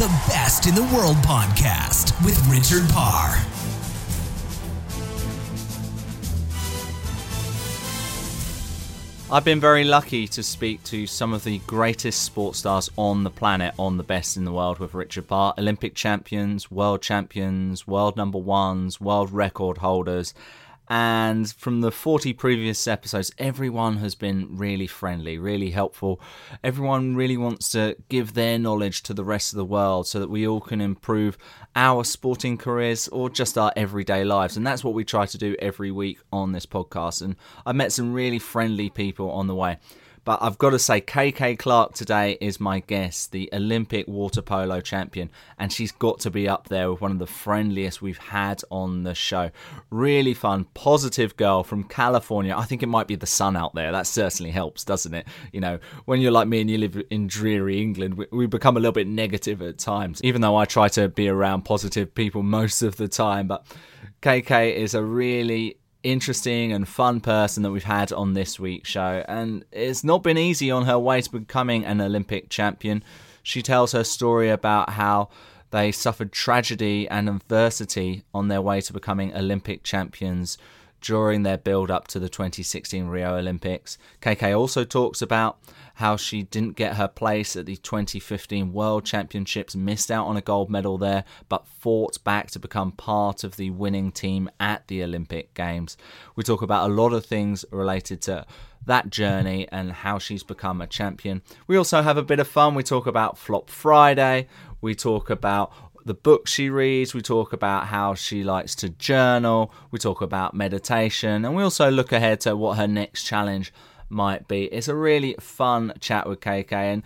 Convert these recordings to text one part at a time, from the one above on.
The Best in the World podcast with Richard Parr. I've been very lucky to speak to some of the greatest sports stars on the planet on the best in the world with Richard Parr. Olympic champions, world champions, world number ones, world record holders. And from the 40 previous episodes, everyone has been really friendly, really helpful. Everyone really wants to give their knowledge to the rest of the world so that we all can improve our sporting careers or just our everyday lives. And that's what we try to do every week on this podcast. And I met some really friendly people on the way. But I've got to say, KK Clark today is my guest, the Olympic water polo champion, and she's got to be up there with one of the friendliest we've had on the show. Really fun, positive girl from California. I think it might be the sun out there. That certainly helps, doesn't it? You know, when you're like me and you live in dreary England, we, we become a little bit negative at times, even though I try to be around positive people most of the time. But KK is a really interesting and fun person that we've had on this week's show, and it's not been easy on her way to becoming an Olympic champion. She tells her story about how they suffered tragedy and adversity on their way to becoming Olympic champions during their build up to the 2016 Rio Olympics. KK also talks about how she didn't get her place at the 2015 World Championships, missed out on a gold medal there, but fought back to become part of the winning team at the Olympic Games. We talk about a lot of things related to that journey and how she's become a champion. We also have a bit of fun. We talk about Flop Friday. We talk about the book she reads, we talk about how she likes to journal, we talk about meditation, and we also look ahead to what her next challenge might be. It's a really fun chat with KK, and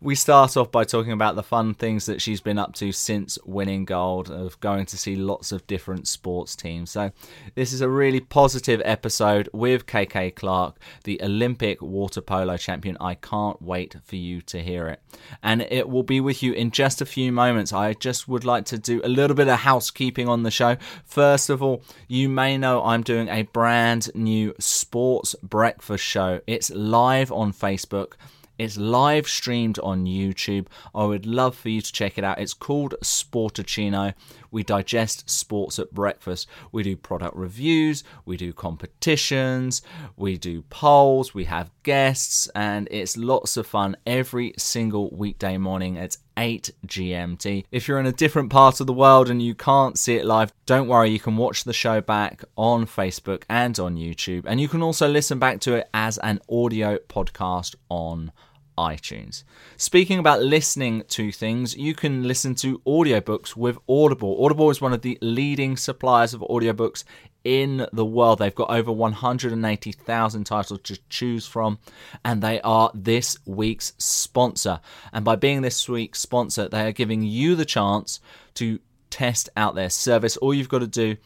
we start off by talking about the fun things that she's been up to since winning gold, of going to see lots of different sports teams. So, this is a really positive episode with KK Clark, the Olympic water polo champion. I can't wait for you to hear it, and it will be with you in just a few moments. I just would like to do a little bit of housekeeping on the show. First of all, you may know I'm doing a brand new sports breakfast show it's live on Facebook. It's live streamed on YouTube. I would love for you to check it out. It's called Sportacino. We digest sports at breakfast. We do product reviews, we do competitions, we do polls, we have guests, and it's lots of fun every single weekday morning. It's 8 GMT. If you're in a different part of the world and you can't see it live, don't worry, you can watch the show back on Facebook and on YouTube, and you can also listen back to it as an audio podcast on iTunes. Speaking about listening to things, you can listen to audiobooks with Audible. Audible is one of the leading suppliers of audiobooks in the world. They've got over 180,000 titles to choose from, and they are this week's sponsor. And by being this week's sponsor, they are giving you the chance to test out their service. All you've got to do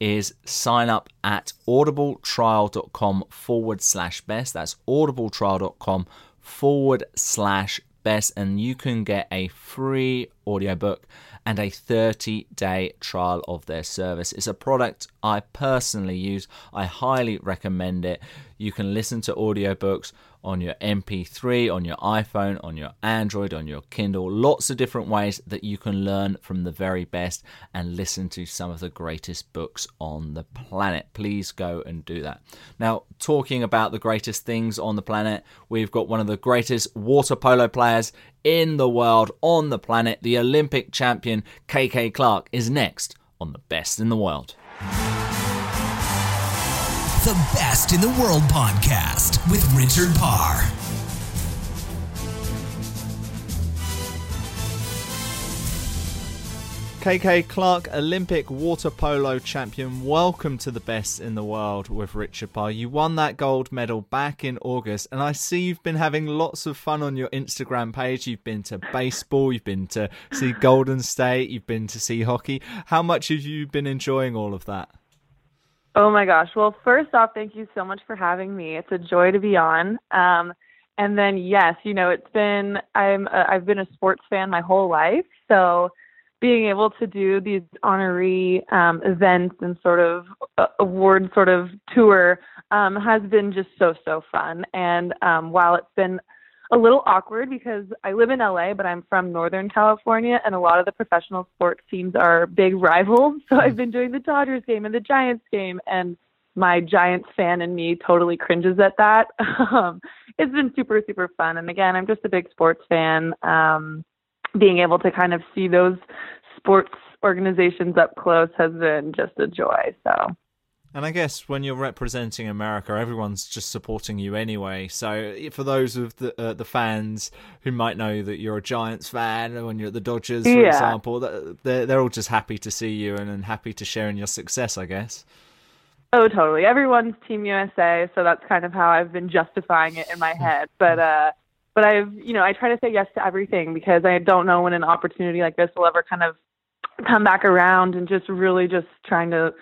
is sign up at audibletrial.com forward slash best. That's audibletrial.com forward slash best, and you can get a free audiobook and a 30 day trial of their service. It's a product I personally use, I highly recommend it. You can listen to audiobooks on your MP3, on your iPhone, on your Android, on your Kindle. Lots of different ways that you can learn from the very best and listen to some of the greatest books on the planet. Please go and do that. Now, talking about the greatest things on the planet, we've got one of the greatest water polo players in the world, on the planet. The Olympic champion KK Clark is next on the best in the world the Best in the World podcast with Richard Parr. KK Clark, Olympic water polo champion. Welcome to the best in the world with Richard Parr. You won that gold medal back in August, and I see you've been having lots of fun on your Instagram page. You've been to baseball, you've been to see Golden State, you've been to see hockey. How much have you been enjoying all of that? Oh my gosh. Well, first off, thank you so much for having me. It's a joy to be on. Um, and then yes, you know, it's been I'm a, I've been a sports fan my whole life, so being able to do these honorary um, events and sort of uh, award sort of tour um, has been just so so fun. And um, while it's been a little awkward because I live in LA, but I'm from Northern California, and a lot of the professional sports teams are big rivals. So I've been doing the Dodgers game and the Giants game, and my Giants fan in me totally cringes at that. Um, it's been super, super fun. And again, I'm just a big sports fan. Um, being able to kind of see those sports organizations up close has been just a joy. So and I guess when you're representing America, everyone's just supporting you anyway. So for those of the uh, the fans who might know that you're a Giants fan when you're at the Dodgers, for yeah. example, they're they're all just happy to see you and, and happy to share in your success, I guess. Oh, totally. Everyone's Team USA, so that's kind of how I've been justifying it in my head. But uh, but I've you know I try to say yes to everything because I don't know when an opportunity like this will ever kind of come back around, and just really just trying to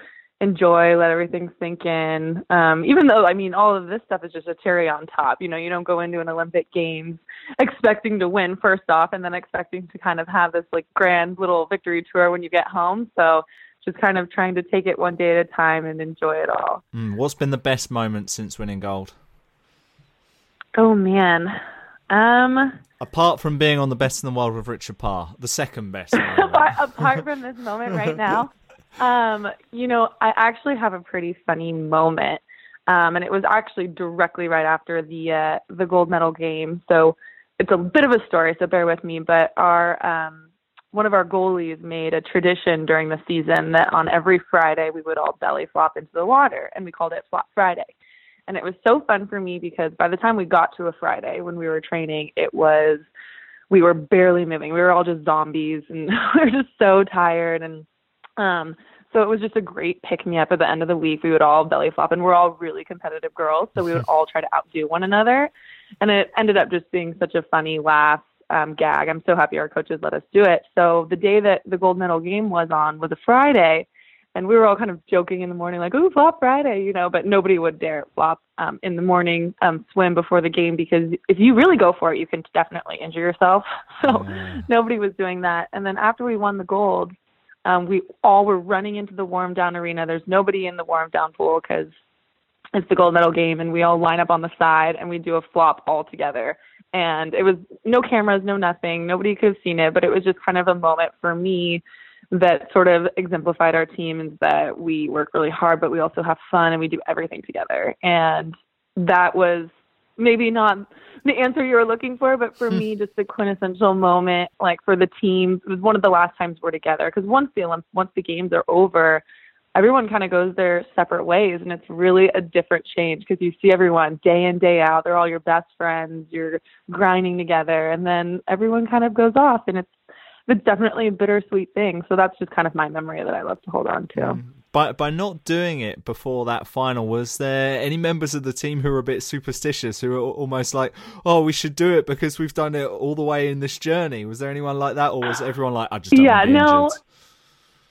enjoy, let everything sink in. Um, even though, I mean, all of this stuff is just a cherry on top. You know, you don't go into an Olympic Games expecting to win first off and then expecting to kind of have this like grand little victory tour when you get home. So just kind of trying to take it one day at a time and enjoy it all. Mm, what's been the best moment since winning gold? Oh, man. Um, Apart from being on the best in the world with Richard Parr, the second best. apart from this moment right now. Um, you know, I actually have a pretty funny moment. Um, and it was actually directly right after the uh, the gold medal game. So it's a bit of a story, so bear with me. But our um, one of our goalies made a tradition during the season that on every Friday we would all belly flop into the water, and we called it Flop Friday. And it was so fun for me because by the time we got to a Friday when we were training, it was we were barely moving. We were all just zombies, and we were just so tired and um, so it was just a great pick me up at the end of the week. We would all belly flop, and we're all really competitive girls, so we would all try to outdo one another. And it ended up just being such a funny laugh um, gag. I'm so happy our coaches let us do it. So the day that the gold medal game was on was a Friday, and we were all kind of joking in the morning, like, "Ooh, flop Friday," you know. But nobody would dare flop um, in the morning um, swim before the game because if you really go for it, you can definitely injure yourself. So yeah. nobody was doing that. And then after we won the gold um, we all were running into the warm down arena. There's nobody in the warm down pool because it's the gold medal game, and we all line up on the side and we do a flop all together. And it was no cameras, no nothing. Nobody could have seen it, but it was just kind of a moment for me that sort of exemplified our team is that we work really hard, but we also have fun and we do everything together. And that was maybe not the answer you were looking for, but for me, just the quintessential moment, like for the team, it was one of the last times we're together. Because once the Olymp- once the games are over, everyone kind of goes their separate ways, and it's really a different change because you see everyone day in day out. They're all your best friends. You're grinding together, and then everyone kind of goes off, and it's it's definitely a bittersweet thing. So that's just kind of my memory that I love to hold on to. By by not doing it before that final, was there any members of the team who were a bit superstitious, who were almost like, "Oh, we should do it because we've done it all the way in this journey"? Was there anyone like that, or was everyone like, "I just yeah, no." Injured?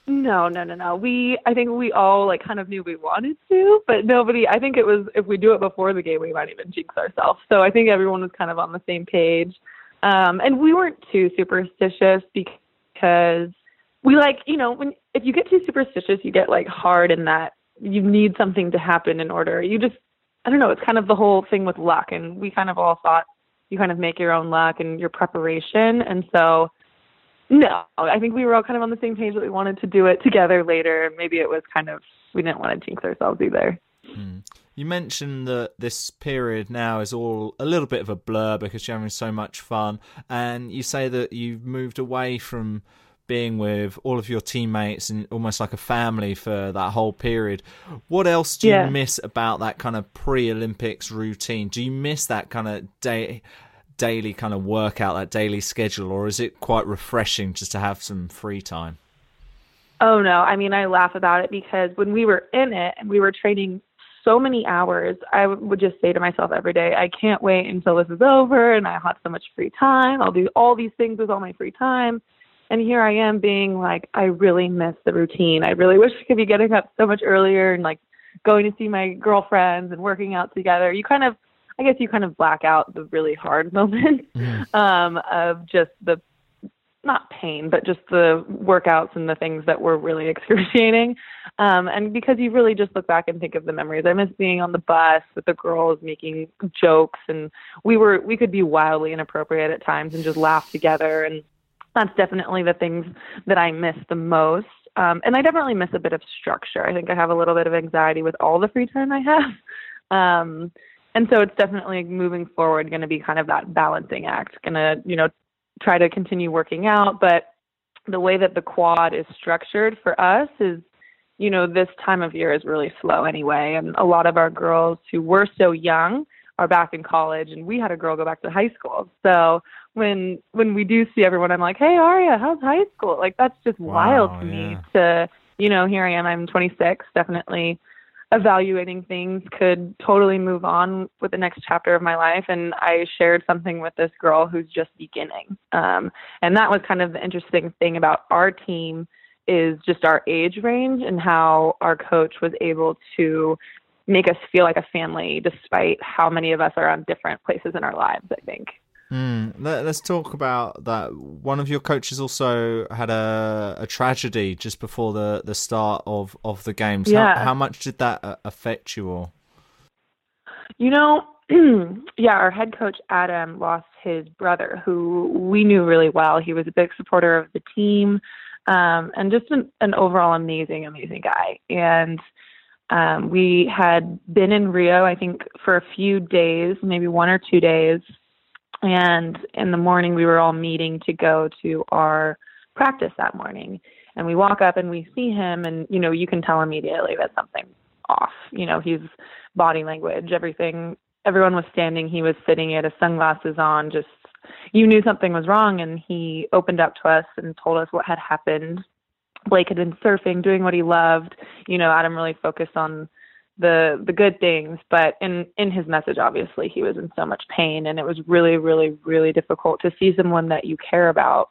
No, no, no, no. We, I think we all like kind of knew we wanted to, but nobody. I think it was if we do it before the game, we might even jinx ourselves. So I think everyone was kind of on the same page, um, and we weren't too superstitious because we like, you know, when if you get too superstitious, you get like hard in that you need something to happen in order. You just I don't know, it's kind of the whole thing with luck and we kind of all thought you kind of make your own luck and your preparation and so no, I think we were all kind of on the same page that we wanted to do it together later. Maybe it was kind of we didn't want to jinx ourselves either. Mm. You mentioned that this period now is all a little bit of a blur because you're having so much fun, and you say that you've moved away from being with all of your teammates and almost like a family for that whole period. What else do yeah. you miss about that kind of pre-Olympics routine? Do you miss that kind of day? daily kind of workout, that daily schedule, or is it quite refreshing just to have some free time? Oh no, I mean I laugh about it because when we were in it and we were training so many hours, I would just say to myself every day, I can't wait until this is over and I have so much free time. I'll do all these things with all my free time. And here I am being like, I really miss the routine. I really wish I could be getting up so much earlier and like going to see my girlfriends and working out together. You kind of I guess you kind of black out the really hard moments mm. um, of just the not pain, but just the workouts and the things that were really excruciating. Um, and because you really just look back and think of the memories. I miss being on the bus with the girls making jokes and we were we could be wildly inappropriate at times and just laugh together and that's definitely the things that I miss the most. Um, and I definitely miss a bit of structure. I think I have a little bit of anxiety with all the free time I have. Um, and so it's definitely moving forward going to be kind of that balancing act going to you know try to continue working out but the way that the quad is structured for us is you know this time of year is really slow anyway and a lot of our girls who were so young are back in college and we had a girl go back to high school. So when when we do see everyone i'm like hey aria how's high school? Like that's just wow, wild to yeah. me to you know here i am i'm 26 definitely evaluating things could totally move on with the next chapter of my life. And i shared something with this girl who's just beginning. Um, and that was kind of the interesting thing about our team is just our age range and how our coach was able to make us feel like a family despite how many of us are on different places in our lives i think Mm, let, us talk about that. One of your coaches also had a, a tragedy just before the, the start of, of the games. Yeah. How, how much did that uh, affect you all? You know, yeah, our head coach Adam lost his brother, who we knew really well. He was a big supporter of the team, um, and just an, an overall amazing, amazing guy. And um, we had been in Rio, I think, for a few days, maybe one or two days, and in the morning, we were all meeting to go to our practice that morning. And we walk up and we see him, and you know, you can tell immediately that something's off. You know, he's body language, everything. Everyone was standing. He was sitting. He had his sunglasses on. Just you knew something was wrong, and he opened up to us and told us what had happened. Blake had been surfing, doing what he loved. You know, Adam really focused on the the good things but in in his message obviously he was in so much pain and it was really really really difficult to see someone that you care about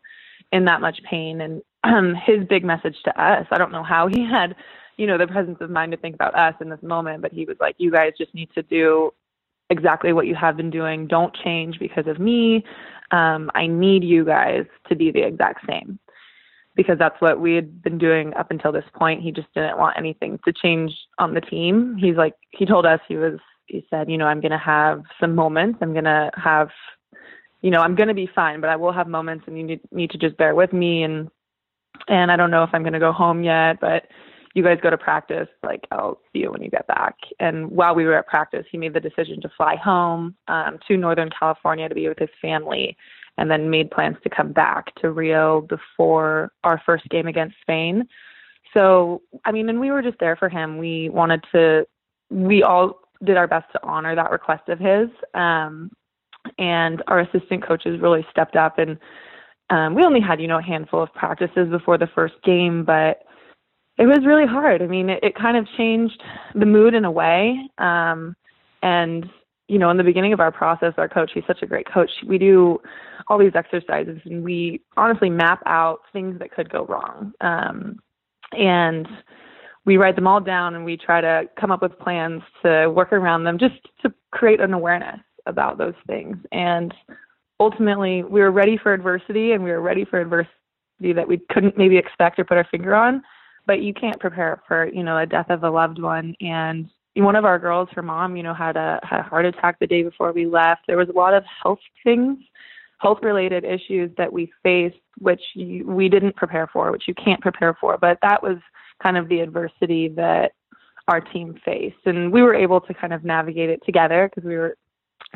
in that much pain. And um his big message to us i don't know how he had you know the presence of mind to think about us in this moment but he was like you guys just need to do exactly what you have been doing. Don't change because of me. Um i need you guys to be the exact same because that's what we had been doing up until this point. He just didn't want anything to change on the team. He's like, he told us, he was, he said, you know, I'm going to have some moments. I'm going to have, you know, I'm going to be fine, but I will have moments and you need, need to just bear with me. And, and I don't know if I'm going to go home yet, but you guys go to practice. Like, I'll see you when you get back. And while we were at practice, he made the decision to fly home um, to Northern California to be with his family and then made plans to come back to Rio before our first game against Spain. So, I mean, and we were just there for him. We wanted to, we all did our best to honor that request of his. Um, and our assistant coaches really stepped up and um, we only had, you know, a handful of practices before the first game, but it was really hard. I mean, it, it kind of changed the mood in a way. Um, and you know, in the beginning of our process, our coach, he's such a great coach. We do all these exercises and we honestly map out things that could go wrong. Um, and we write them all down and we try to come up with plans to work around them just to create an awareness about those things. And ultimately, we were ready for adversity and we were ready for adversity that we couldn't maybe expect or put our finger on. But you can't prepare for, you know, a death of a loved one. And one of our girls, her mom, you know, had a, had a heart attack the day before we left. There was a lot of health things, health related issues that we faced, which you, we didn't prepare for, which you can't prepare for. But that was kind of the adversity that our team faced. And we were able to kind of navigate it together because we were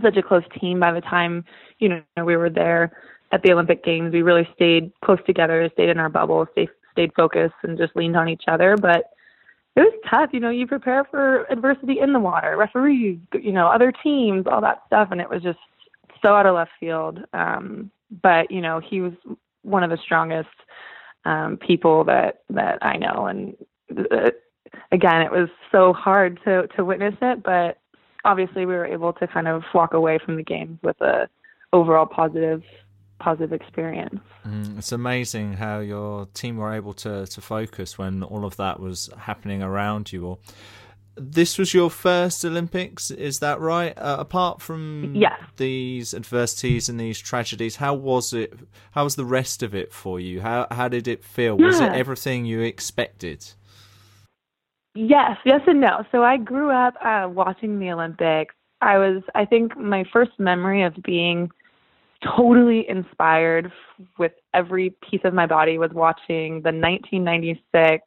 such a close team by the time, you know, we were there at the Olympic Games. We really stayed close together, stayed in our bubble, stayed stayed focused and just leaned on each other. But it was tough, you know, you prepare for adversity in the water, referees, you know, other teams, all that stuff and it was just so out of left field. Um, but, you know, he was one of the strongest um, people that that I know and uh, again, it was so hard to to witness it, but obviously we were able to kind of walk away from the games with a overall positive positive experience. Mm, it's amazing how your team were able to to focus when all of that was happening around you. Or this was your first Olympics, is that right? Uh, apart from these adversities and these tragedies, how was it? How was the rest of it for you? How how did it feel? Yeah. Was it everything you expected? Yes, yes, and no. So I grew up uh, watching the Olympics. I was, I think, my first memory of being totally inspired with every piece of my body was watching the 1996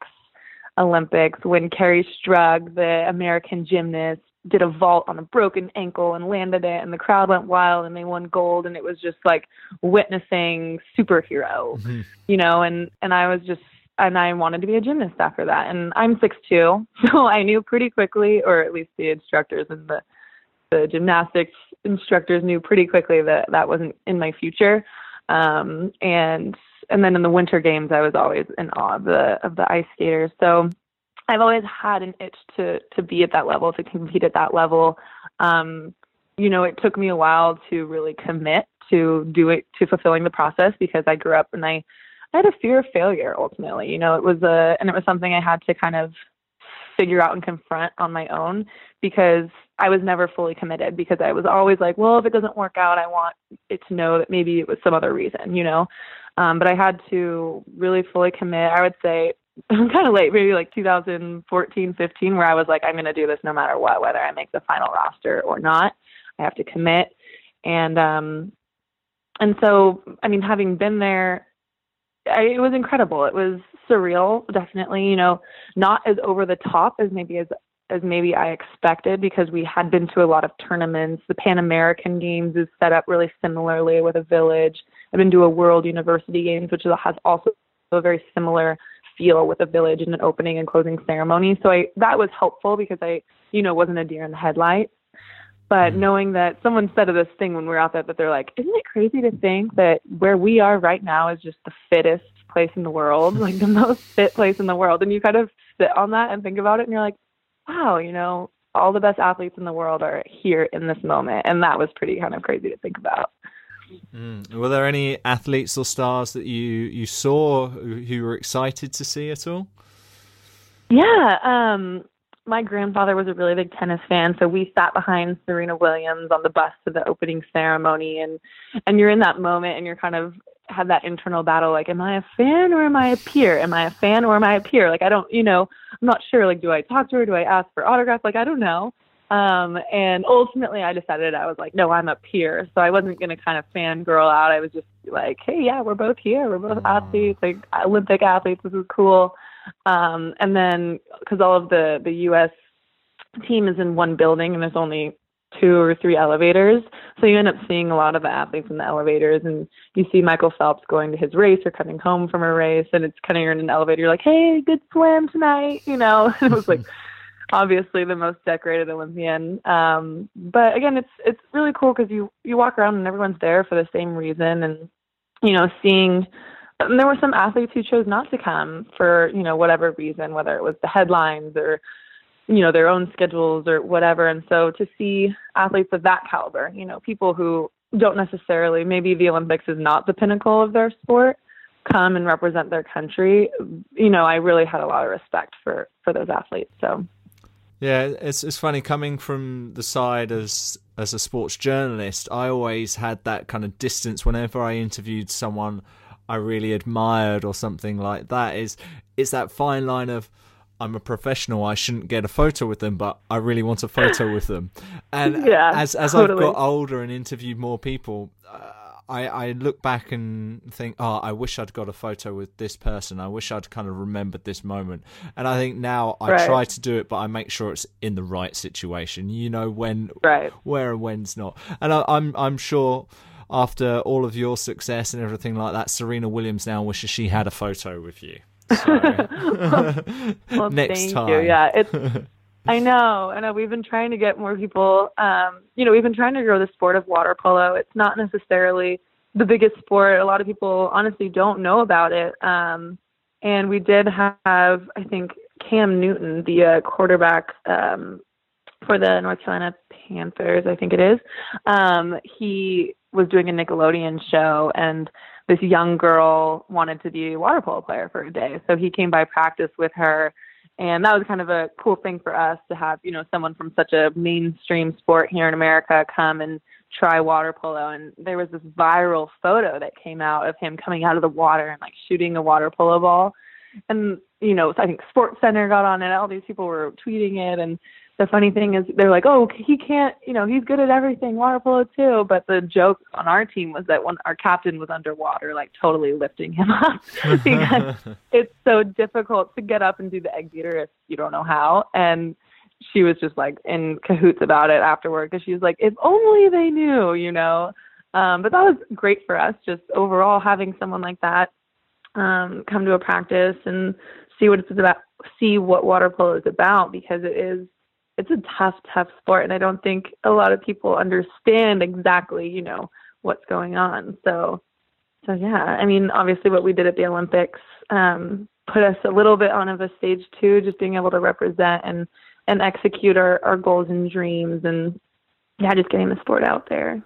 Olympics when Kerri Strug, the American gymnast, did a vault on a broken ankle and landed it, and the crowd went wild and they won gold, and it was just like witnessing superhero, mm-hmm. you know. And and I was just and I wanted to be a gymnast after that. And I'm six two, so I knew pretty quickly, or at least the instructors and the the gymnastics instructors knew pretty quickly that that wasn't in my future. Um, and and then in the winter games, I was always in awe of the of the ice skaters. So I've always had an itch to to be at that level, to compete at that level. Um, you know, it took me a while to really commit to do it to fulfilling the process because I grew up and I I had a fear of failure ultimately. You know, it was a and it was something I had to kind of figure out and confront on my own because I was never fully committed because I was always like, well, if it doesn't work out, I want it to know that maybe it was some other reason, you know. Um, but I had to really fully commit. I would say I'm kind of late, maybe like 2014, 15, where I was like, I'm going to do this no matter what, whether I make the final roster or not. I have to commit. And um, and so, I mean, having been there I, it was incredible. It was surreal, definitely. You know, not as over the top as maybe as as maybe I expected because we had been to a lot of tournaments. The Pan American Games is set up really similarly with a village. I've been to a World University Games, which has also a very similar feel with a village and an opening and closing ceremony. So I that was helpful because I, you know, wasn't a deer in the headlights. But mm-hmm. knowing that someone said of this thing when we were out there that they're like, isn't it crazy to think that where we are right now is just the fittest place in the world, like the most fit place in the world. And you kind of sit on that and think about it and you're like, wow, you know, all the best athletes in the world are here in this moment. And that was pretty kind of crazy to think about. Mm. Were there any athletes or stars that you, you saw who were excited to see at all? Yeah, um, my grandfather was a really big tennis fan, so we sat behind Serena Williams on the bus to the opening ceremony, and and you're in that moment, and you're kind of had that internal battle, like, am I a fan or am I a peer? Am I a fan or am I a peer? Like, I don't, you know, I'm not sure. Like, do I talk to her? Do I ask for autograph? Like, I don't know. Um, and ultimately, I decided I was like, no, I'm up here. so I wasn't gonna kind of fangirl out. I was just like, hey, yeah, we're both here. We're both athletes, like Olympic athletes. This is cool. Um, and then because all of the the U.S. team is in one building and there's only two or three elevators, so you end up seeing a lot of the athletes in the elevators, and you see Michael Phelps going to his race or coming home from a race, and it's kind of you're in an elevator, you're like, hey, good swim tonight, you know. it was like obviously the most decorated Olympian. Um, but again, it's it's really cool because you you walk around and everyone's there for the same reason, and you know, seeing and there were some athletes who chose not to come for you know whatever reason whether it was the headlines or you know their own schedules or whatever and so to see athletes of that caliber you know people who don't necessarily maybe the olympics is not the pinnacle of their sport come and represent their country you know i really had a lot of respect for for those athletes so yeah it's it's funny coming from the side as as a sports journalist i always had that kind of distance whenever i interviewed someone I really admired or something like that. Is it's that fine line of I'm a professional. I shouldn't get a photo with them, but I really want a photo with them. And yeah, as as totally. I've got older and interviewed more people, uh, I I look back and think, oh, I wish I'd got a photo with this person. I wish I'd kind of remembered this moment. And I think now I Right. try to do it, but I make sure it's in the right situation. You know when, Right. where and when's not. And I, I'm I'm sure. After all of your success and everything like that, Serena Williams now wishes she had a photo with you. So, Well, next thank time. you. Yeah, it's. I know. I know. We've been trying to get more people. Um, you know, we've been trying to grow the sport of water polo. It's not necessarily the biggest sport. A lot of people honestly don't know about it. Um, and we did have, I think, Cam Newton, the uh, quarterback um, for the North Carolina Panthers, I think it is. Um, he was doing a Nickelodeon show, and this young girl wanted to be a water polo player for a day. So he came by practice with her, and that was kind of a cool thing for us to have, you know, someone from such a mainstream sport here in America come and try water polo. And there was this viral photo that came out of him coming out of the water and like shooting a water polo ball. And you know, I think SportsCenter got on it. All these people were tweeting it, and the funny thing is they're like, oh, he can't, you know, he's good at everything, water polo too. But the joke on our team was that when our captain was underwater, like totally lifting him up because it's so difficult to get up and do the egg beater if you don't know how. And she was just like in cahoots about it afterward because she was like, if only they knew, you know. Um, but that was great for us, just overall having someone like that um, come to a practice and see what it's about, see what water polo is about because it is it's a tough, tough sport, and I don't think a lot of people understand exactly, you know, what's going on. So, so yeah, I mean, obviously, what we did at the Olympics um, put us a little bit on of a stage too, just being able to represent and and execute our, our goals and dreams, and yeah, just getting the sport out there.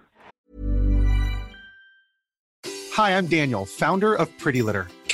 Hi, I'm Daniel, founder of Pretty Litter.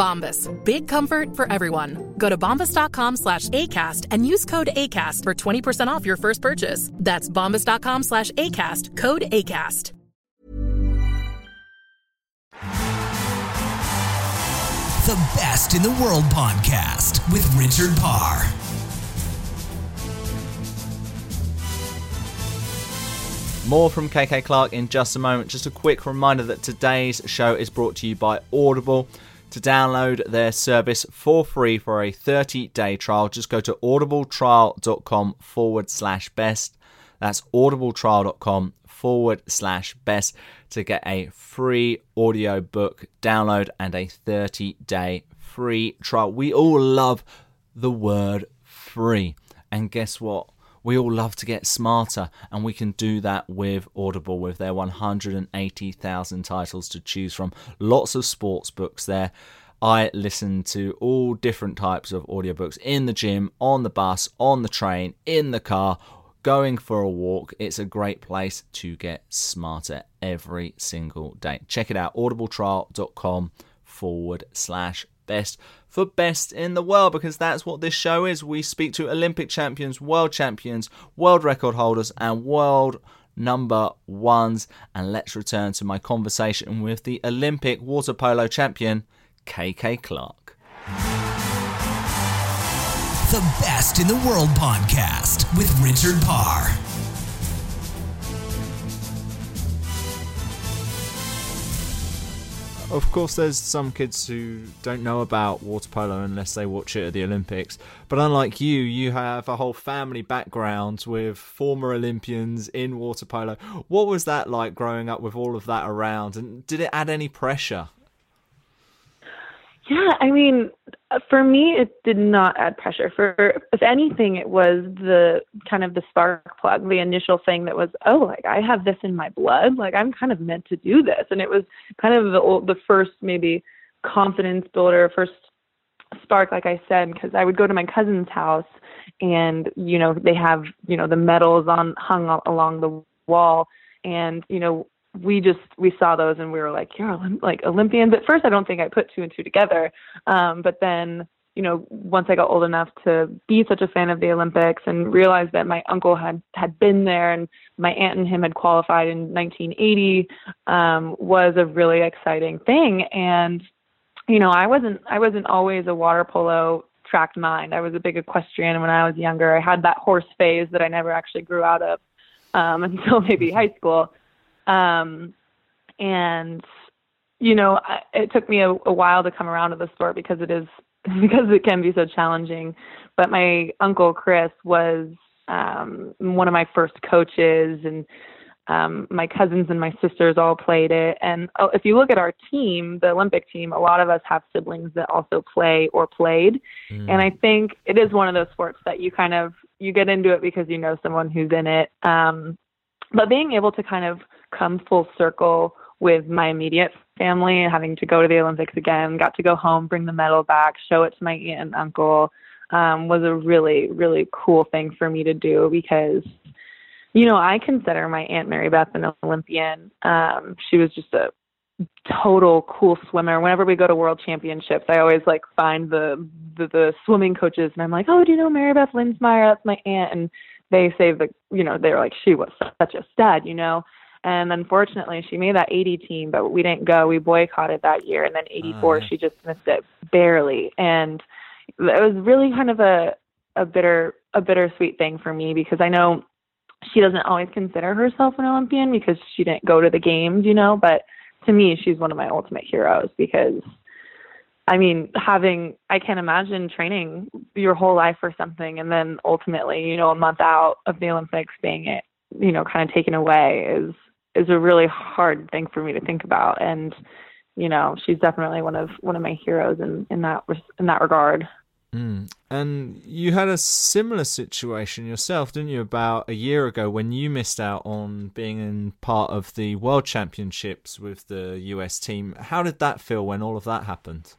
Bombas. Big comfort for everyone. Go to bombas.com slash ACAST and use code ACAST for 20% off your first purchase. That's bombas.com slash ACAST. Code ACAST. The Best in the World podcast with Richard Parr. More from KK Clark in just a moment. Just a quick reminder that today's show is brought to you by Audible. To download their service for free for a 30 day trial, just go to audibletrial.com forward slash best. That's audibletrial.com forward slash best to get a free audio book download and a 30 day free trial. We all love the word free. And guess what? We all love to get smarter, and we can do that with Audible with their 180,000 titles to choose from. Lots of sports books there. I listen to all different types of audiobooks in the gym, on the bus, on the train, in the car, going for a walk. It's a great place to get smarter every single day. Check it out audibletrial.com forward slash best for best in the world because that's what this show is. We speak to Olympic champions, world champions, world record holders, and world number ones. And let's return to my conversation with the Olympic water polo champion, KK Clark. The Best in the World podcast with Richard Parr. Of course, there's some kids who don't know about water polo unless they watch it at the Olympics. But unlike you, you have a whole family background with former Olympians in water polo. What was that like growing up with all of that around? And did it add any pressure? Yeah, I mean, uh, for me, it did not add pressure. For if anything, it was the kind of the spark plug, the initial thing that was, oh, like I have this in my blood, like I'm kind of meant to do this, and it was kind of the the first maybe confidence builder, first spark, like I said, because I would go to my cousin's house, and you know they have you know the medals on hung along the wall, and you know we just we saw those and we were like you're Olymp- like olympians at first i don't think i put two and two together. Um but then you know once i got old enough to be such a fan of the olympics and realize that my uncle had had been there and my aunt and him had qualified in 1980 um was a really exciting thing. And you know i wasn't i wasn't always a water polo tracked mind. I was a big equestrian when i was younger. I had that horse phase that i never actually grew out of um until maybe high school um, and you know, I, it took me a, a while to come around to the sport because it is because it can be so challenging. But my uncle Chris was um, one of my first coaches, and um, my cousins and my sisters all played it. And oh, if you look at our team, the Olympic team, a lot of us have siblings that also play or played. Mm. And I think it is one of those sports that you kind of you get into it because you know someone who's in it. Um, but being able to kind of come full circle with my immediate family having to go to the Olympics again, got to go home, bring the medal back, show it to my aunt and uncle, um, was a really, really cool thing for me to do because, you know, I consider my Aunt Mary Beth an Olympian. Um, she was just a total cool swimmer. Whenever we go to world championships, I always like find the the, the swimming coaches and I'm like, Oh, do you know Mary Beth Linzmeier? That's my aunt and they say that you know they're like she was such a stud you know and unfortunately she made that 80 team but we didn't go. We boycotted that year and then 84 uh, she just missed it barely. And it was really kind of a a bitter a bittersweet thing for me because I know she doesn't always consider herself an Olympian because she didn't go to the games, you know, but to me she's one of my ultimate heroes because I mean, having I can't imagine training your whole life for something and then ultimately, you know, a month out of the Olympics being it, you know, kind of taken away is is a really hard thing for me to think about and you know, she's definitely one of one of my heroes in in that in that regard. Mm. And you had a similar situation yourself, didn't you, about a year ago when you missed out on being in part of the World Championships with the US team. How did that feel when all of that happened?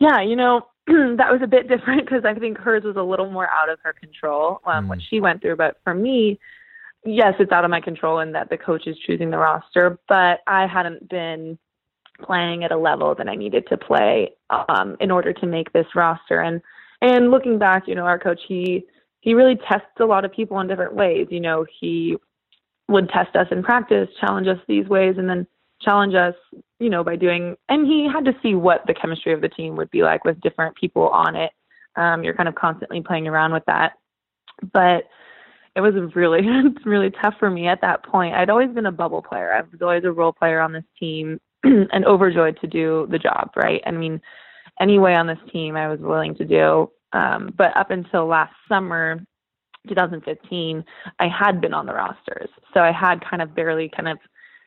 Yeah, you know, that was a bit different because I think hers was a little more out of her control, um, mm. what she went through. But for me, yes, it's out of my control in that the coach is choosing the roster, but I hadn't been playing at a level that I needed to play um, in order to make this roster. And and looking back, you know, our coach he he really tests a lot of people in different ways. You know, he would test us in practice, challenge us these ways, and then challenge us, you know, by doing, and he had to see what the chemistry of the team would be like with different people on it. Um, you're kind of constantly playing around with that. But it was really, really tough for me at that point. I'd always been a bubble player. I was always a role player on this team and overjoyed to do the job, right? I mean, any way on this team I was willing to do. Um, but up until last summer, 2015, I had been on the rosters. So I had kind of barely kind of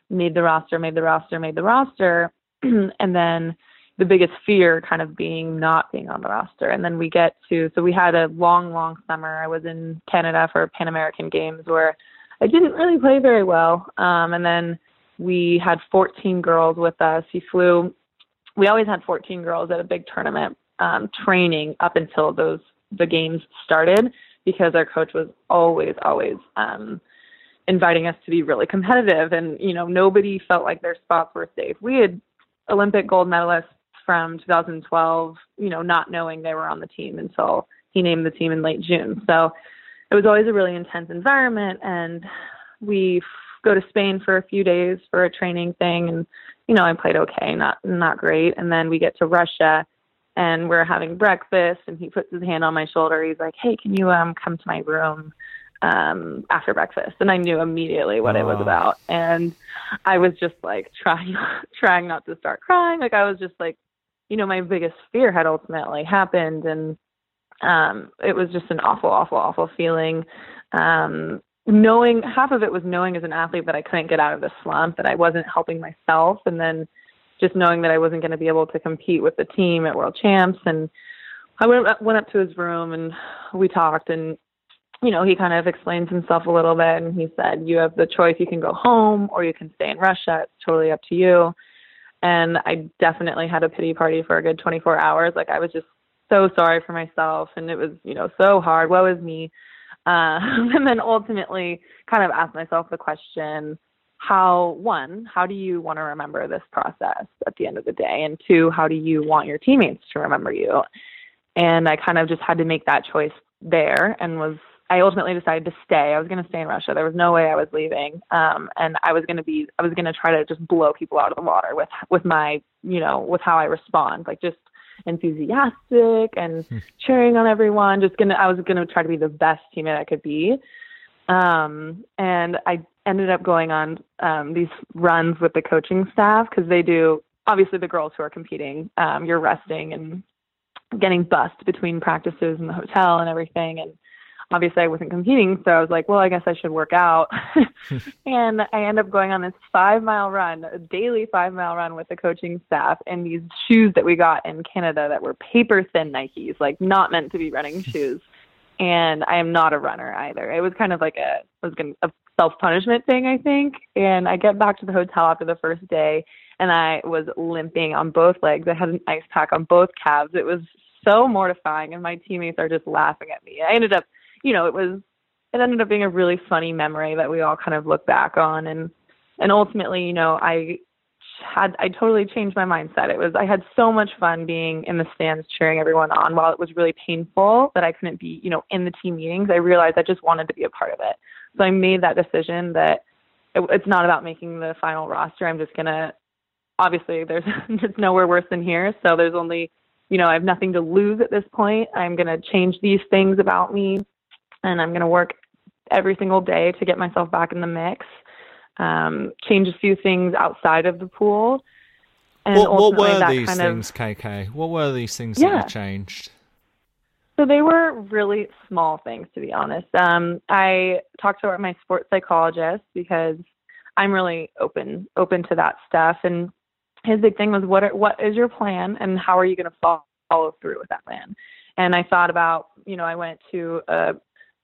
made the roster, made the roster, made the roster. and then the biggest fear kind of being not being on the roster. And then we get to, so we had a long, long summer. I was in Canada for Pan American Games where I didn't really play very well. Um, and then we had 14 girls with us. He flew, we always had 14 girls at a big tournament um, training up until those, the games started because our coach was always, always, um, inviting us to be really competitive and you know nobody felt like their spots were safe we had olympic gold medalists from 2012 you know not knowing they were on the team until he named the team in late june so it was always a really intense environment and we go to Spain for a few days for a training thing, and you know I played okay, not not great. And then we get to Russia, and we're having breakfast, and he puts his hand on my shoulder. He's like, "Hey, can you um come to my room?" um after breakfast and I knew immediately what oh. it was about and I was just like trying trying not to start crying like I was just like you know my biggest fear had ultimately happened and um it was just an awful awful awful feeling um knowing half of it was knowing as an athlete that I couldn't get out of the slump, that I wasn't helping myself, and then just knowing that I wasn't going to be able to compete with the team at World Champs. And I went went up to his room and we talked, and you know he kind of explained himself a little bit, and he said, "You have the choice. You can go home or you can stay in Russia. It's totally up to you." And I definitely had a pity party for a good 24 hours. Like I was just so sorry for myself, and it was you know so hard. Woe is me um, and then ultimately kind of asked myself the question how one how do you want to remember this process at the end of the day and two how do you want your teammates to remember you and i kind of just had to make that choice there and was i ultimately decided to stay i was going to stay in russia there was no way i was leaving um and i was going to be i was going to try to just blow people out of the water with with my you know with how i respond like just enthusiastic and hmm. cheering on everyone. Just gonna, I was gonna try to be the best teammate I could be. Um, and I ended up going on um, these runs with the coaching staff because they do. Obviously, the girls who are competing, um, you're resting and getting bussed between practices and the hotel and everything. And obviously I wasn't competing, so I was like, well, I guess I should work out. and I end up going on this five mile run, a daily five mile run with the coaching staff in these shoes that we got in Canada that were paper thin Nikes, like not meant to be running shoes. And I am not a runner either. It was kind of like a was gonna, a self punishment thing, I think. And I get back to the hotel after the first day and I was limping on both legs. I had an ice pack on both calves. It was so mortifying and my teammates are just laughing at me. I ended up you know, it was it ended up being a really funny memory that we all kind of look back on and and ultimately, you know, I had I totally changed my mindset. It was I had so much fun being in the stands cheering everyone on while it was really painful that I couldn't be, you know, in the team meetings. I realized I just wanted to be a part of it. So I made that decision that it, it's not about making the final roster. I'm just going to obviously there's it's nowhere worse than here, so there's only, you know, I have nothing to lose at this point. I'm going to change these things about me and I'm going to work every single day to get myself back in the mix. Um, change a few things outside of the pool. And what, what were these things, of, KK? What were these things yeah. that you changed? So they were really small things, to be honest. Um, I talked to my sports psychologist because I'm really open open to that stuff. And his big thing was, what are, what is your plan, and how are you going to follow, follow through with that plan? And I thought about, you know, I went to a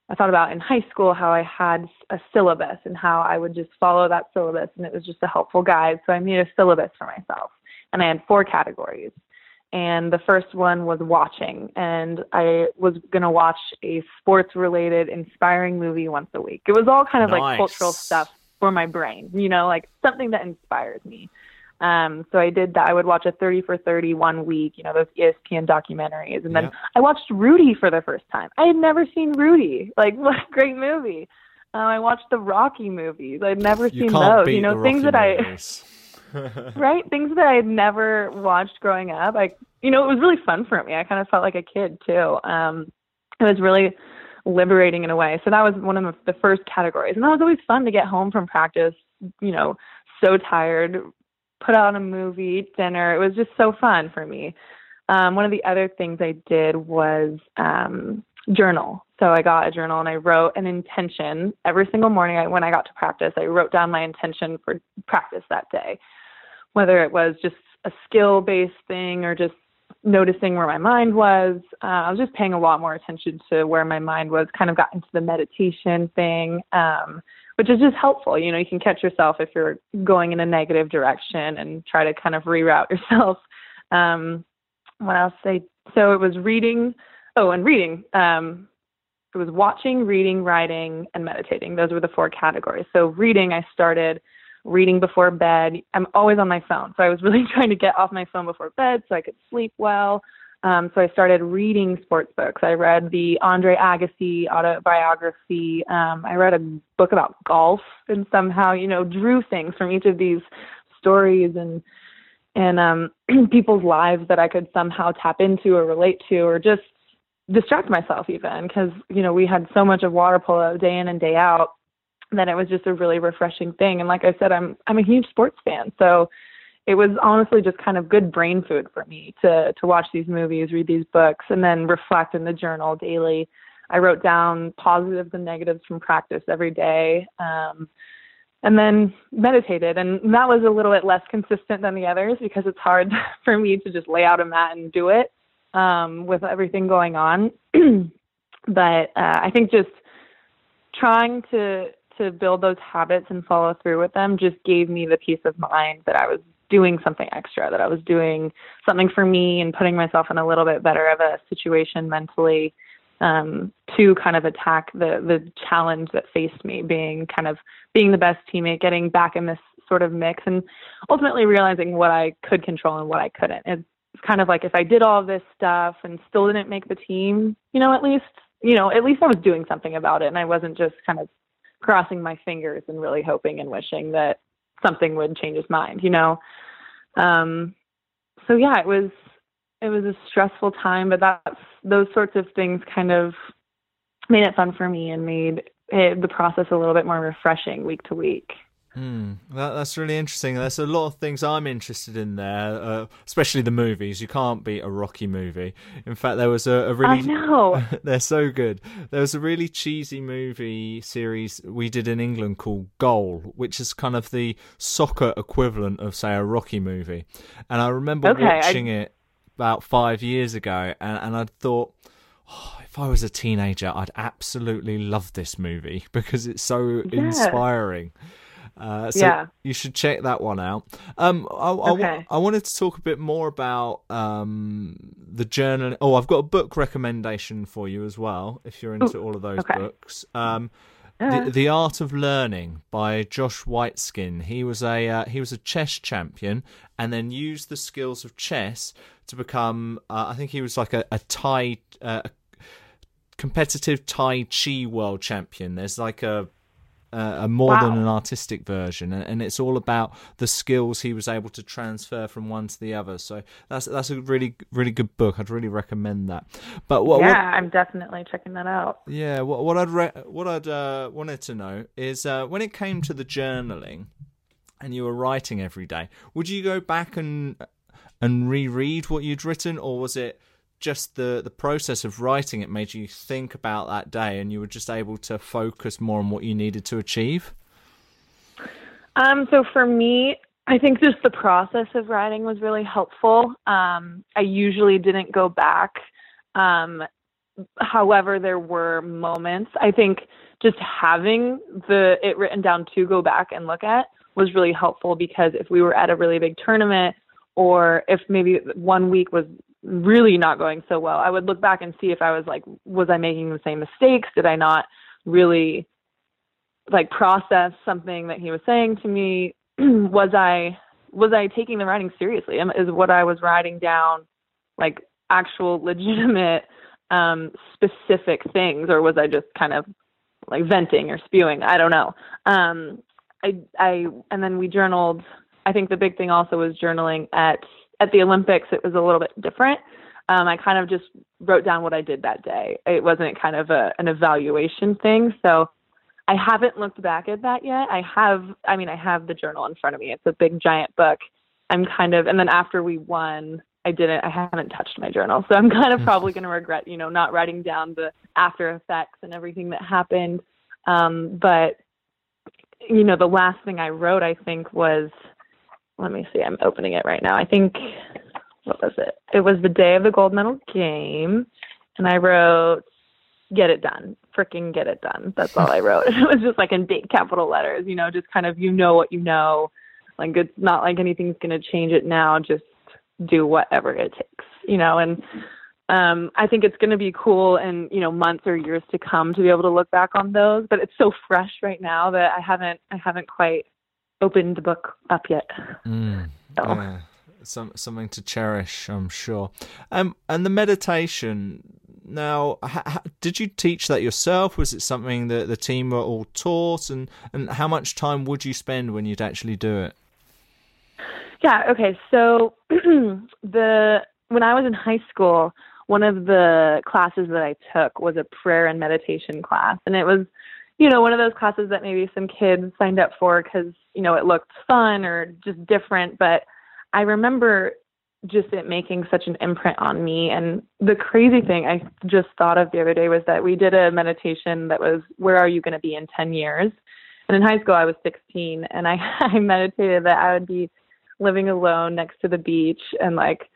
I thought about in high school how I had a syllabus and how I would just follow that syllabus and it was just a helpful guide. So I made a syllabus for myself and I had four categories. And the first one was watching and I was going to watch a sports related inspiring movie once a week. It was all kind of nice. like cultural stuff for my brain, you know, like something that inspires me. Um, so I did that. I would watch a 30 for 30 one week, you know, those ESPN documentaries. And then I watched Rudy for the first time. I had never seen Rudy. Like, what a great movie. Um, I watched the Rocky movies. I'd never you seen those. You know, things that movies. I, right? Things that I had never watched growing up. I, you know, it was really fun for me. I kind of felt like a kid too. Um, it was really liberating in a way. So that was one of the first categories. And that was always fun to get home from practice, you know, so tired, put on a movie, dinner. It was just so fun for me. Um, one of the other things I did was um, journal. So I got a journal and I wrote an intention every single morning I, when I got to practice. I wrote down my intention for practice that day, whether it was just a skill based thing or just noticing where my mind was. Uh, I was just paying a lot more attention to where my mind was, kind of got into the meditation thing. Um, which is just helpful. You know, you can catch yourself if you're going in a negative direction and try to kind of reroute yourself. Um, what else? Say so it was reading. Oh, and reading. Um, it was watching, reading, writing, and meditating. Those were the four categories. So reading, I started reading before bed. I'm always on my phone, so I was really trying to get off my phone before bed so I could sleep well. Um, so I started reading sports books. I read the Andre Agassi autobiography. Um, I read a book about golf and somehow, you know, drew things from each of these stories and and um, people's lives that I could somehow tap into or relate to or just distract myself even because you know we had so much of water polo day in and day out that it was just a really refreshing thing and like i said i'm i'm a huge sports fan so it was honestly just kind of good brain food for me to to watch these movies read these books and then reflect in the journal daily i wrote down positives and negatives from practice every day um and then meditated and that was a little bit less consistent than the others because it's hard for me to just lay out a mat and do it um, with everything going on. but uh, I think just trying to to build those habits and follow through with them just gave me the peace of mind that I was doing something extra, that I was doing something for me and putting myself in a little bit better of a situation mentally um, to kind of attack the the challenge that faced me, being kind of being the best teammate, getting back in this sort of mix, and ultimately realizing what I could control and what I couldn't. It's kind of like if I did all this stuff and still didn't make the team, you know, at least, you know, at least I was doing something about it and I wasn't just kind of crossing my fingers and really hoping and wishing that something would change his mind, you know. Um so yeah, it was it was a stressful time, but that's those sorts of things kind of made it fun for me and made it, the process a little bit more refreshing week to week. Hmm, that, that's really interesting. There's a lot of things I'm interested in there, uh, especially the movies. You can't beat a Rocky movie. In fact, there was a, a really. I know. they're so good. There was a really cheesy movie series we did in England called Goal, which is kind of the soccer equivalent of, say, a Rocky movie. And I remember okay, watching I... it about five years ago, and, and I thought. Oh, if I was a teenager, I'd absolutely love this movie because it's so yeah. inspiring. Uh, so yeah. you should check that one out. Um, I, okay. I, I, wanted to talk a bit more about um, the journal. Oh, I've got a book recommendation for you as well, if you're into Ooh, all of those okay. books. Um, the, the, Art of Learning by Josh Waitzkin. He was a uh, he was a chess champion, and then used the skills of chess to become. Uh, I think he was like a, a Thai, uh, competitive Tai Chi world champion. There's like a uh, a more wow. than an artistic version, and, and, it's all about the skills he was able to transfer from one to the other. So that's that's a really really good book. I'd really recommend that. But what, yeah, what, I'm definitely checking that out. Yeah, what, what I'd re- what I'd uh, wanted to know is uh, when it came to the journaling, and you were writing every day, would you go back and and reread what you'd written, or was it just the the process of writing it made you think about that day and you were just able to focus more on what you needed to achieve? Um so for me i think just the process of writing was really helpful. Um i usually didn't go back. Um however there were moments. I think just having the it written down to go back and look at was really helpful because if we were at a really big tournament or if maybe one week was really not going so well, I would look back and see if I was like, was I making the same mistakes? Did I not really like process something that he was saying to me? was I was I taking the writing seriously? Is what I was writing down like actual legitimate um specific things or was I just kind of like venting or spewing? I don't know. Um I I and then we journaled I think the big thing also was journaling at at the Olympics, it was a little bit different. Um, I kind of just wrote down what I did that day. It wasn't kind of a, an evaluation thing. So I haven't looked back at that yet. I have, I mean, I have the journal in front of me. It's a big giant book. I'm kind of, and then after we won, I didn't, I haven't touched my journal. So I'm kind of probably going to regret, you know, not writing down the after effects and everything that happened. Um, but, you know, the last thing I wrote, I think, was let me see. I'm opening it right now. I think what was it? It was the day of the gold medal game, and I wrote "Get it done." Freaking get it done. That's all I wrote. it was just like in big capital letters, you know, just kind of you know what you know. Like it's not like anything's gonna change it now. Just do whatever it takes, you know. And um, I think it's going to be cool in you know months or years to come to be able to look back on those. But it's so fresh right now that I haven't I haven't quite opened the book up yet. Mm, so. yeah. some something to cherish, I'm sure. Um, and the meditation. Now, did you teach that yourself? Was it something that the team were all taught? And and how much time would you spend when you'd actually do it? Yeah. Okay. So the when I was in high school, one of the classes that I took was a prayer and meditation class, and it was, you know, one of those classes that maybe some kids signed up for because you know it looked fun or just different. But I remember just it making such an imprint on me. And the crazy thing I just thought of the other day was that we did a meditation that was, "Where are you going to be in 10 years?" And in high school, I was 16, and I, I meditated that I would be living alone next to the beach and like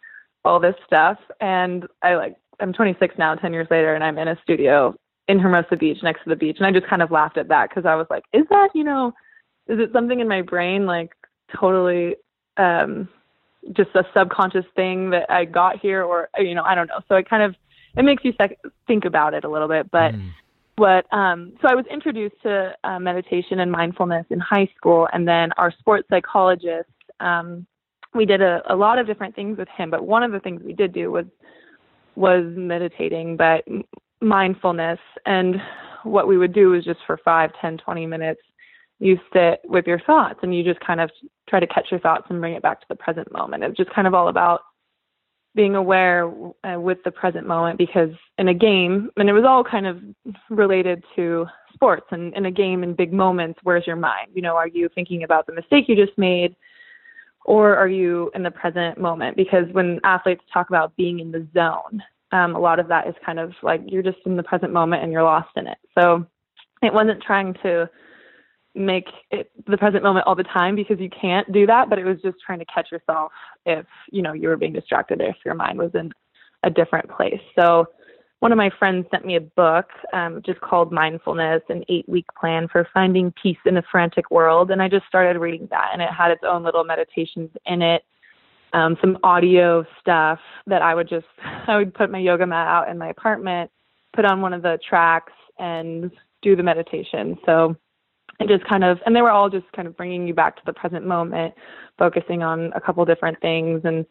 all this stuff. And I like I'm 26 now, 10 years later, and I'm in a studio in Hermosa Beach next to the beach. And I just kind of laughed at that because I was like, is that you know, is it something in my brain like totally um just a subconscious thing that I got here, or you know, I don't know. So it kind of it makes you sec- think about it a little bit, but. Mm. But um, so I was introduced to uh, meditation and mindfulness in high school, and then our sports psychologist um, we did a, a lot of different things with him, but one of the things we did do was was meditating, but mindfulness. And what we would do is just for five, ten, twenty minutes, you sit with your thoughts and you just kind of try to catch your thoughts and bring it back to the present moment. It's just kind of all about being aware uh, with the present moment because in a game, and it was all kind of related to sports and in a game in big moments, where's your mind? You know, are you thinking about the mistake you just made? or are you in the present moment? Because when athletes talk about being in the zone, um, a lot of that is kind of like you're just in the present moment and you're lost in it. So it wasn't trying to make it the present moment all the time because you can't do that, but it was just trying to catch yourself if you know you were being distracted or if your mind was in a different place. So one of my friends sent me a book um, just called Mindfulness, an eight week plan for finding peace in a frantic world. And I just started reading that, and it had its own little meditations in it, um, some audio stuff that I would just, I would put my yoga mat out in my apartment, put on one of the tracks, and do the meditation. So it just kind of, and they were all just kind of bringing you back to the present moment, focusing on a couple different things. And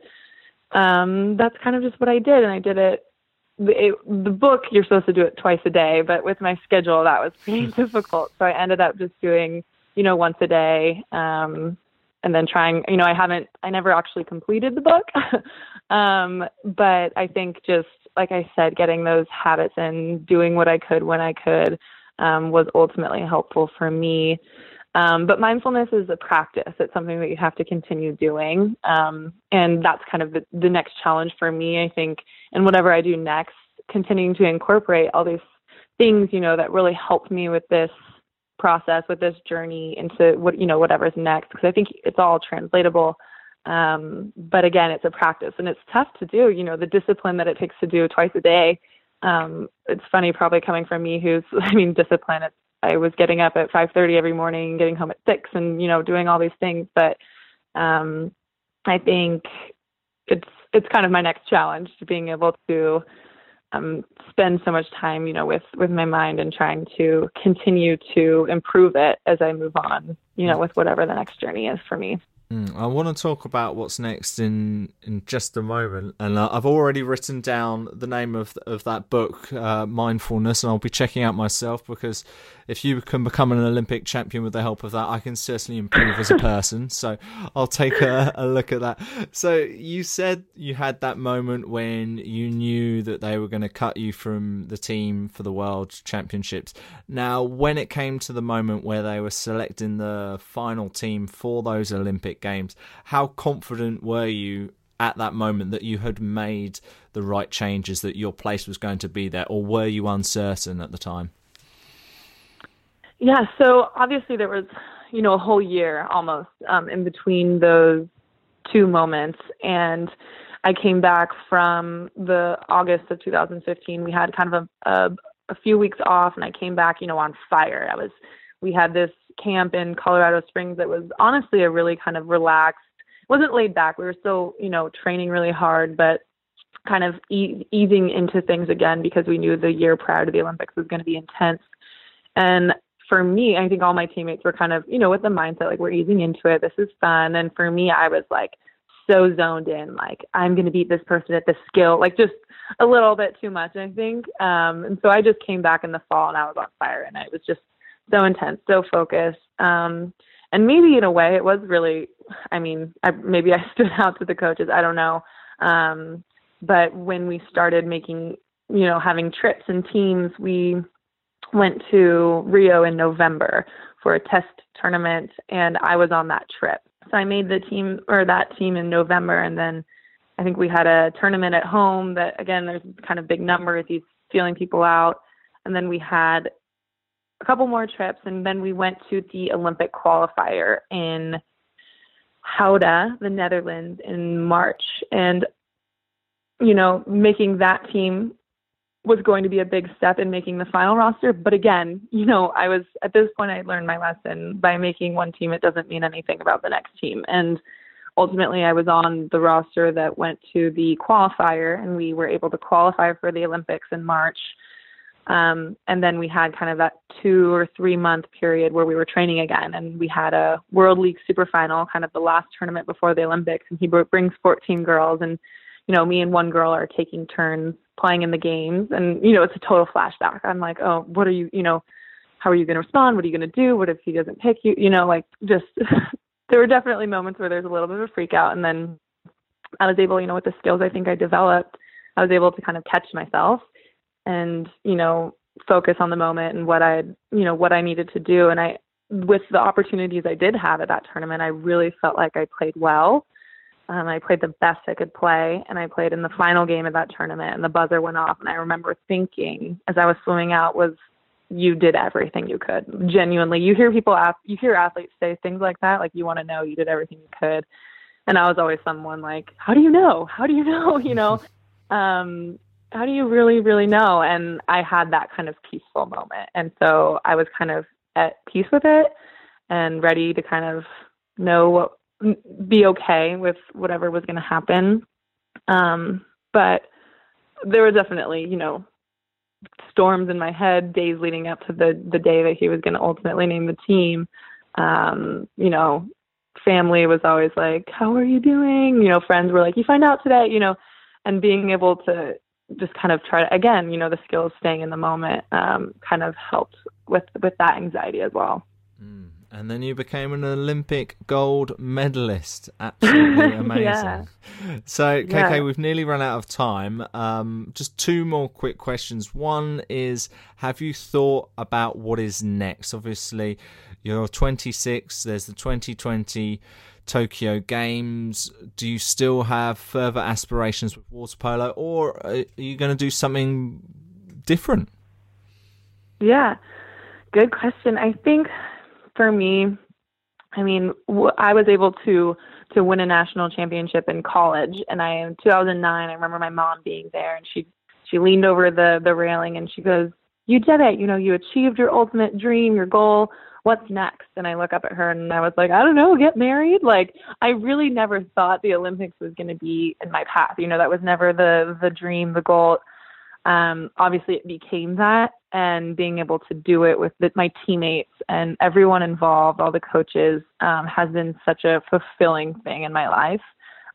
um, that's kind of just what I did. And I did it it, the book you're supposed to do it twice a day, but with my schedule that was pretty difficult. So I ended up just doing, you know, once a day, um, and then trying. You know, I haven't, I never actually completed the book, um, but I think just like I said, getting those habits and doing what I could when I could um, was ultimately helpful for me. Um, but mindfulness is a practice. It's something that you have to continue doing. Um, and that's kind of the, the next challenge for me, I think, and whatever I do next, continuing to incorporate all these things, you know, that really helped me with this process, with this journey into what, you know, whatever's next. Because I think it's all translatable. Um, but again, it's a practice and it's tough to do, you know, the discipline that it takes to do twice a day. Um, it's funny, probably coming from me who's, I mean, discipline, it's I was getting up at 5:30 every morning, getting home at six, and you know doing all these things. But um, I think it's it's kind of my next challenge to being able to um, spend so much time, you know, with with my mind and trying to continue to improve it as I move on, you know, with whatever the next journey is for me. Mm, I want to talk about what's next in in just a moment, and uh, I've already written down the name of of that book, uh, Mindfulness, and I'll be checking out myself because if you can become an Olympic champion with the help of that, I can certainly improve as a person. So I'll take a, a, look at that. So you said you had that moment when you knew that they were going to cut you from the team for the World Championships. Now, when it came to the moment where they were selecting the final team for those Olympic Games, how confident were you at that moment that you had made the right changes, that your place was going to be there, or were you uncertain at the time? Yeah, so obviously there was, you know, a whole year almost um, in between those two moments. And I came back from the August of 2015. We had kind of a, a, a few weeks off, and I came back, you know, on fire. I was, we had this camp in Colorado Springs that was honestly a really kind of relaxed, wasn't laid back. We were still, you know, training really hard, but kind of e- easing into things again because we knew the year prior to the Olympics was going to be intense. And for me, I think all my teammates were kind of, you know, with the mindset like we're easing into it. This is fun. And for me, I was like so zoned in, like I'm going to beat this person at this skill, like just a little bit too much, I think. Um, and so I just came back in the fall and I was on fire and it was just so intense, so focused. Um, and maybe in a way it was really, I mean, I, maybe I stood out to the coaches. I don't know. Um, but when we started making, you know, having trips and teams, we went to Rio in November for a test tournament and I was on that trip. So I made the team or that team in November and then I think we had a tournament at home that again there's kind of big numbers, he's feeling people out. And then we had a couple more trips and then we went to the Olympic qualifier in Gouda, the Netherlands in March. And you know, making that team was going to be a big step in making the final roster. But again, you know, I was at this point I learned my lesson. By making one team it doesn't mean anything about the next team. And ultimately I was on the roster that went to the qualifier and we were able to qualify for the Olympics in March. Um, and then we had kind of that two or three month period where we were training again and we had a world league super final kind of the last tournament before the olympics and he brings 14 girls and you know me and one girl are taking turns playing in the games and you know it's a total flashback. I'm like oh what are you you know how are you going to respond? What are you going to do? What if he doesn't pick you? You know like just there were definitely moments where there's a little bit of a freak out and then i was able you know with the skills i think i developed i was able to kind of catch myself and you know focus on the moment and what i you know what i needed to do. And i with the opportunities i did have at that tournament i really felt like i played well um, I played the best I could play, and I played in the final game of that tournament, and the buzzer went off. And I remember thinking, as I was swimming out, was you did everything you could. Genuinely, you hear people ask, you hear athletes say things like that, like you want to know you did everything you could. And I was always someone like, how do you know? How do you know? You know, um, how do you really, really know? And I had that kind of peaceful moment, and so I was kind of at peace with it and ready to kind of know what be okay with whatever was going to happen. Um, but there were definitely, you know, storms in my head days leading up to the the day that he was going to ultimately name the team. Um, you know, family was always like, "How are you doing?" You know, friends were like, "You find out today," you know, and being able to just kind of try to again, you know, the skills staying in the moment um, kind of helped with with that anxiety as well. And then you became an Olympic gold medalist. Absolutely amazing. yeah. So, KK, yeah. we've nearly run out of time. Um, just two more quick questions. One is Have you thought about what is next? Obviously, you're 26, there's the 2020 Tokyo Games. Do you still have further aspirations with water polo, or are you going to do something different? Yeah, good question. I think for me, I mean, I was able to to win a national championship in college, and I in 2009. I remember my mom being there, and she she leaned over the the railing and she goes, "You did it! You know, you achieved your ultimate dream, your goal. What's next?" And I look up at her, and I was like, "I don't know, get married." Like, I really never thought the Olympics was going to be in my path. You know, that was never the the dream, the goal um, obviously it became that and being able to do it with the, my teammates and everyone involved all the coaches um, has been such a fulfilling thing in my life.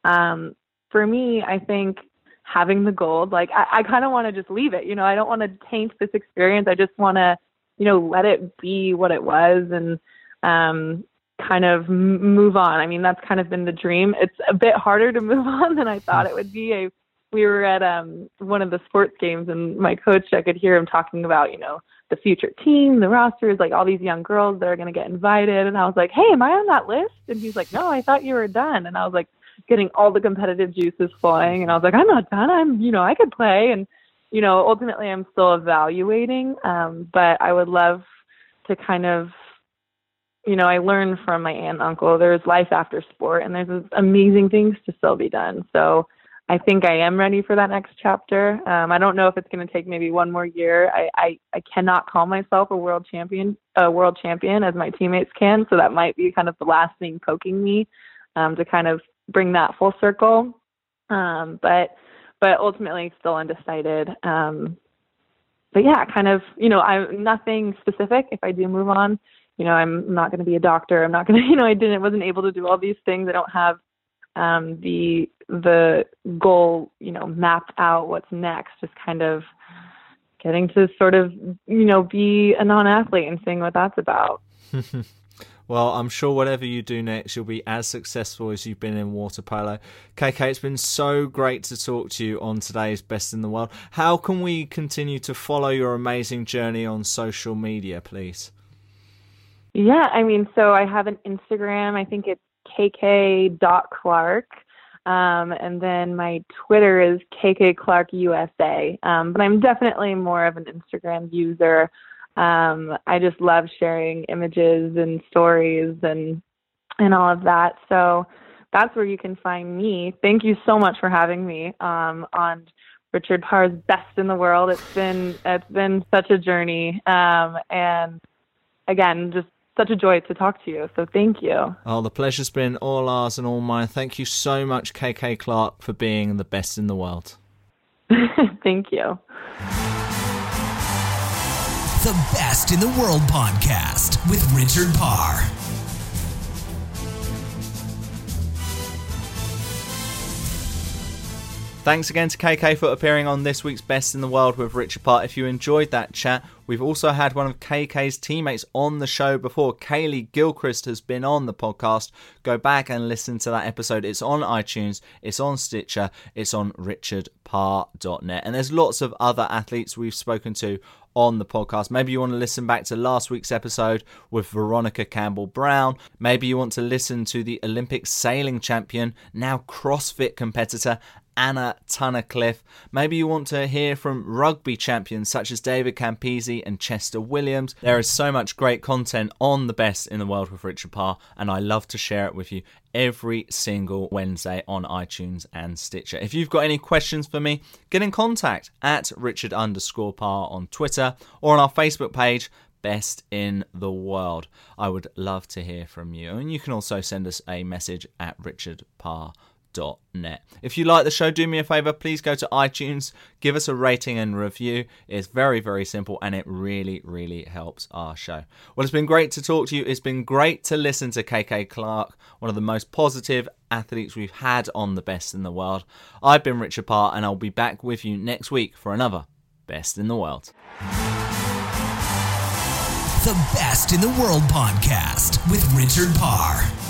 Um, for me i think having the gold like i, I kind of want to just leave it you know i don't want to taint this experience. I just want to you know let it be what it was and um, kind of move on. I mean that's kind of been the dream. It's a bit harder to move on than i thought it would be. I we were at um one of the sports games and my coach I could hear him talking about, you know, the future team, the rosters, like all these young girls that are gonna get invited and I was like, Hey, am I on that list? And he's like, No, I thought you were done and I was like getting all the competitive juices flowing and I was like, I'm not done, I'm you know, I could play and you know, ultimately I'm still evaluating. Um, but I would love to kind of you know, I learned from my aunt and uncle there's life after sport and there's amazing things to still be done. So I think I am ready for that next chapter. Um, I don't know if it's going to take maybe one more year. I, I, I cannot call myself a world champion, a world champion as my teammates can. So that might be kind of the last thing poking me um, to kind of bring that full circle. Um, but but ultimately still undecided. Um, but yeah, kind of you know I'm nothing specific. If I do move on, you know I'm not going to be a doctor. I'm not going to you know I didn't wasn't able to do all these things. I don't have um, the the goal, you know, mapped out what's next, just kind of getting to sort of, you know, be a non-athlete and seeing what that's about. Well, I'm sure whatever you do next, you'll be as successful as you've been in water polo. KK, it's been so great to talk to you on today's Best in the World. How can we continue to follow your amazing journey on social media, please? Yeah, I mean, so I have an Instagram. I think it's kk.clark. Um, and then my Twitter is kkklarkusa. Um, but I'm definitely more of an Instagram user. Um, I just love sharing images and stories and and all of that. So that's where you can find me. Thank you so much for having me um, on Richard Parr's Best in the World. It's been it's been such a journey, um, and again, just such a joy to talk to you. So thank you. Oh, the pleasure's been all ours and all mine. Thank you so much, KK Clark, for being the best in the world. thank you. The Best in the World podcast with Richard Parr. Thanks again to KK for appearing on this week's Best in the World with Richard Parr. If you enjoyed that chat, we've also had one of KK's teammates on the show before. Kaleigh Gilchrist has been on the podcast. Go back and listen to that episode. It's on iTunes, it's on Stitcher, it's on richardparr.net. And there's lots of other athletes we've spoken to on the podcast. Maybe you want to listen back to last week's episode with Veronica Campbell Brown. Maybe you want to listen to the Olympic sailing champion, now CrossFit competitor, Anna Tunnicliffe. Maybe you want to hear from rugby champions such as David Campese and Chester Williams. There is so much great content on the best in the world with Richard Parr, and I love to share it with you every single Wednesday on iTunes and Stitcher. If you've got any questions for me, get in contact at Richard underscore Parr on Twitter or on our Facebook page. Best in the world. I would love to hear from you. And you can also send us a message at Richard Parr net. If you like the show, do me a favor, please go to iTunes, give us a rating and review. It's very, very simple and it really, really helps our show. Well, it's been great to talk to you. It's been great to listen to KK Clark, one of the most positive athletes we've had on the best in the world. I've been Richard Parr and I'll be back with you next week for another Best in the World. The Best in the World podcast with Richard Parr.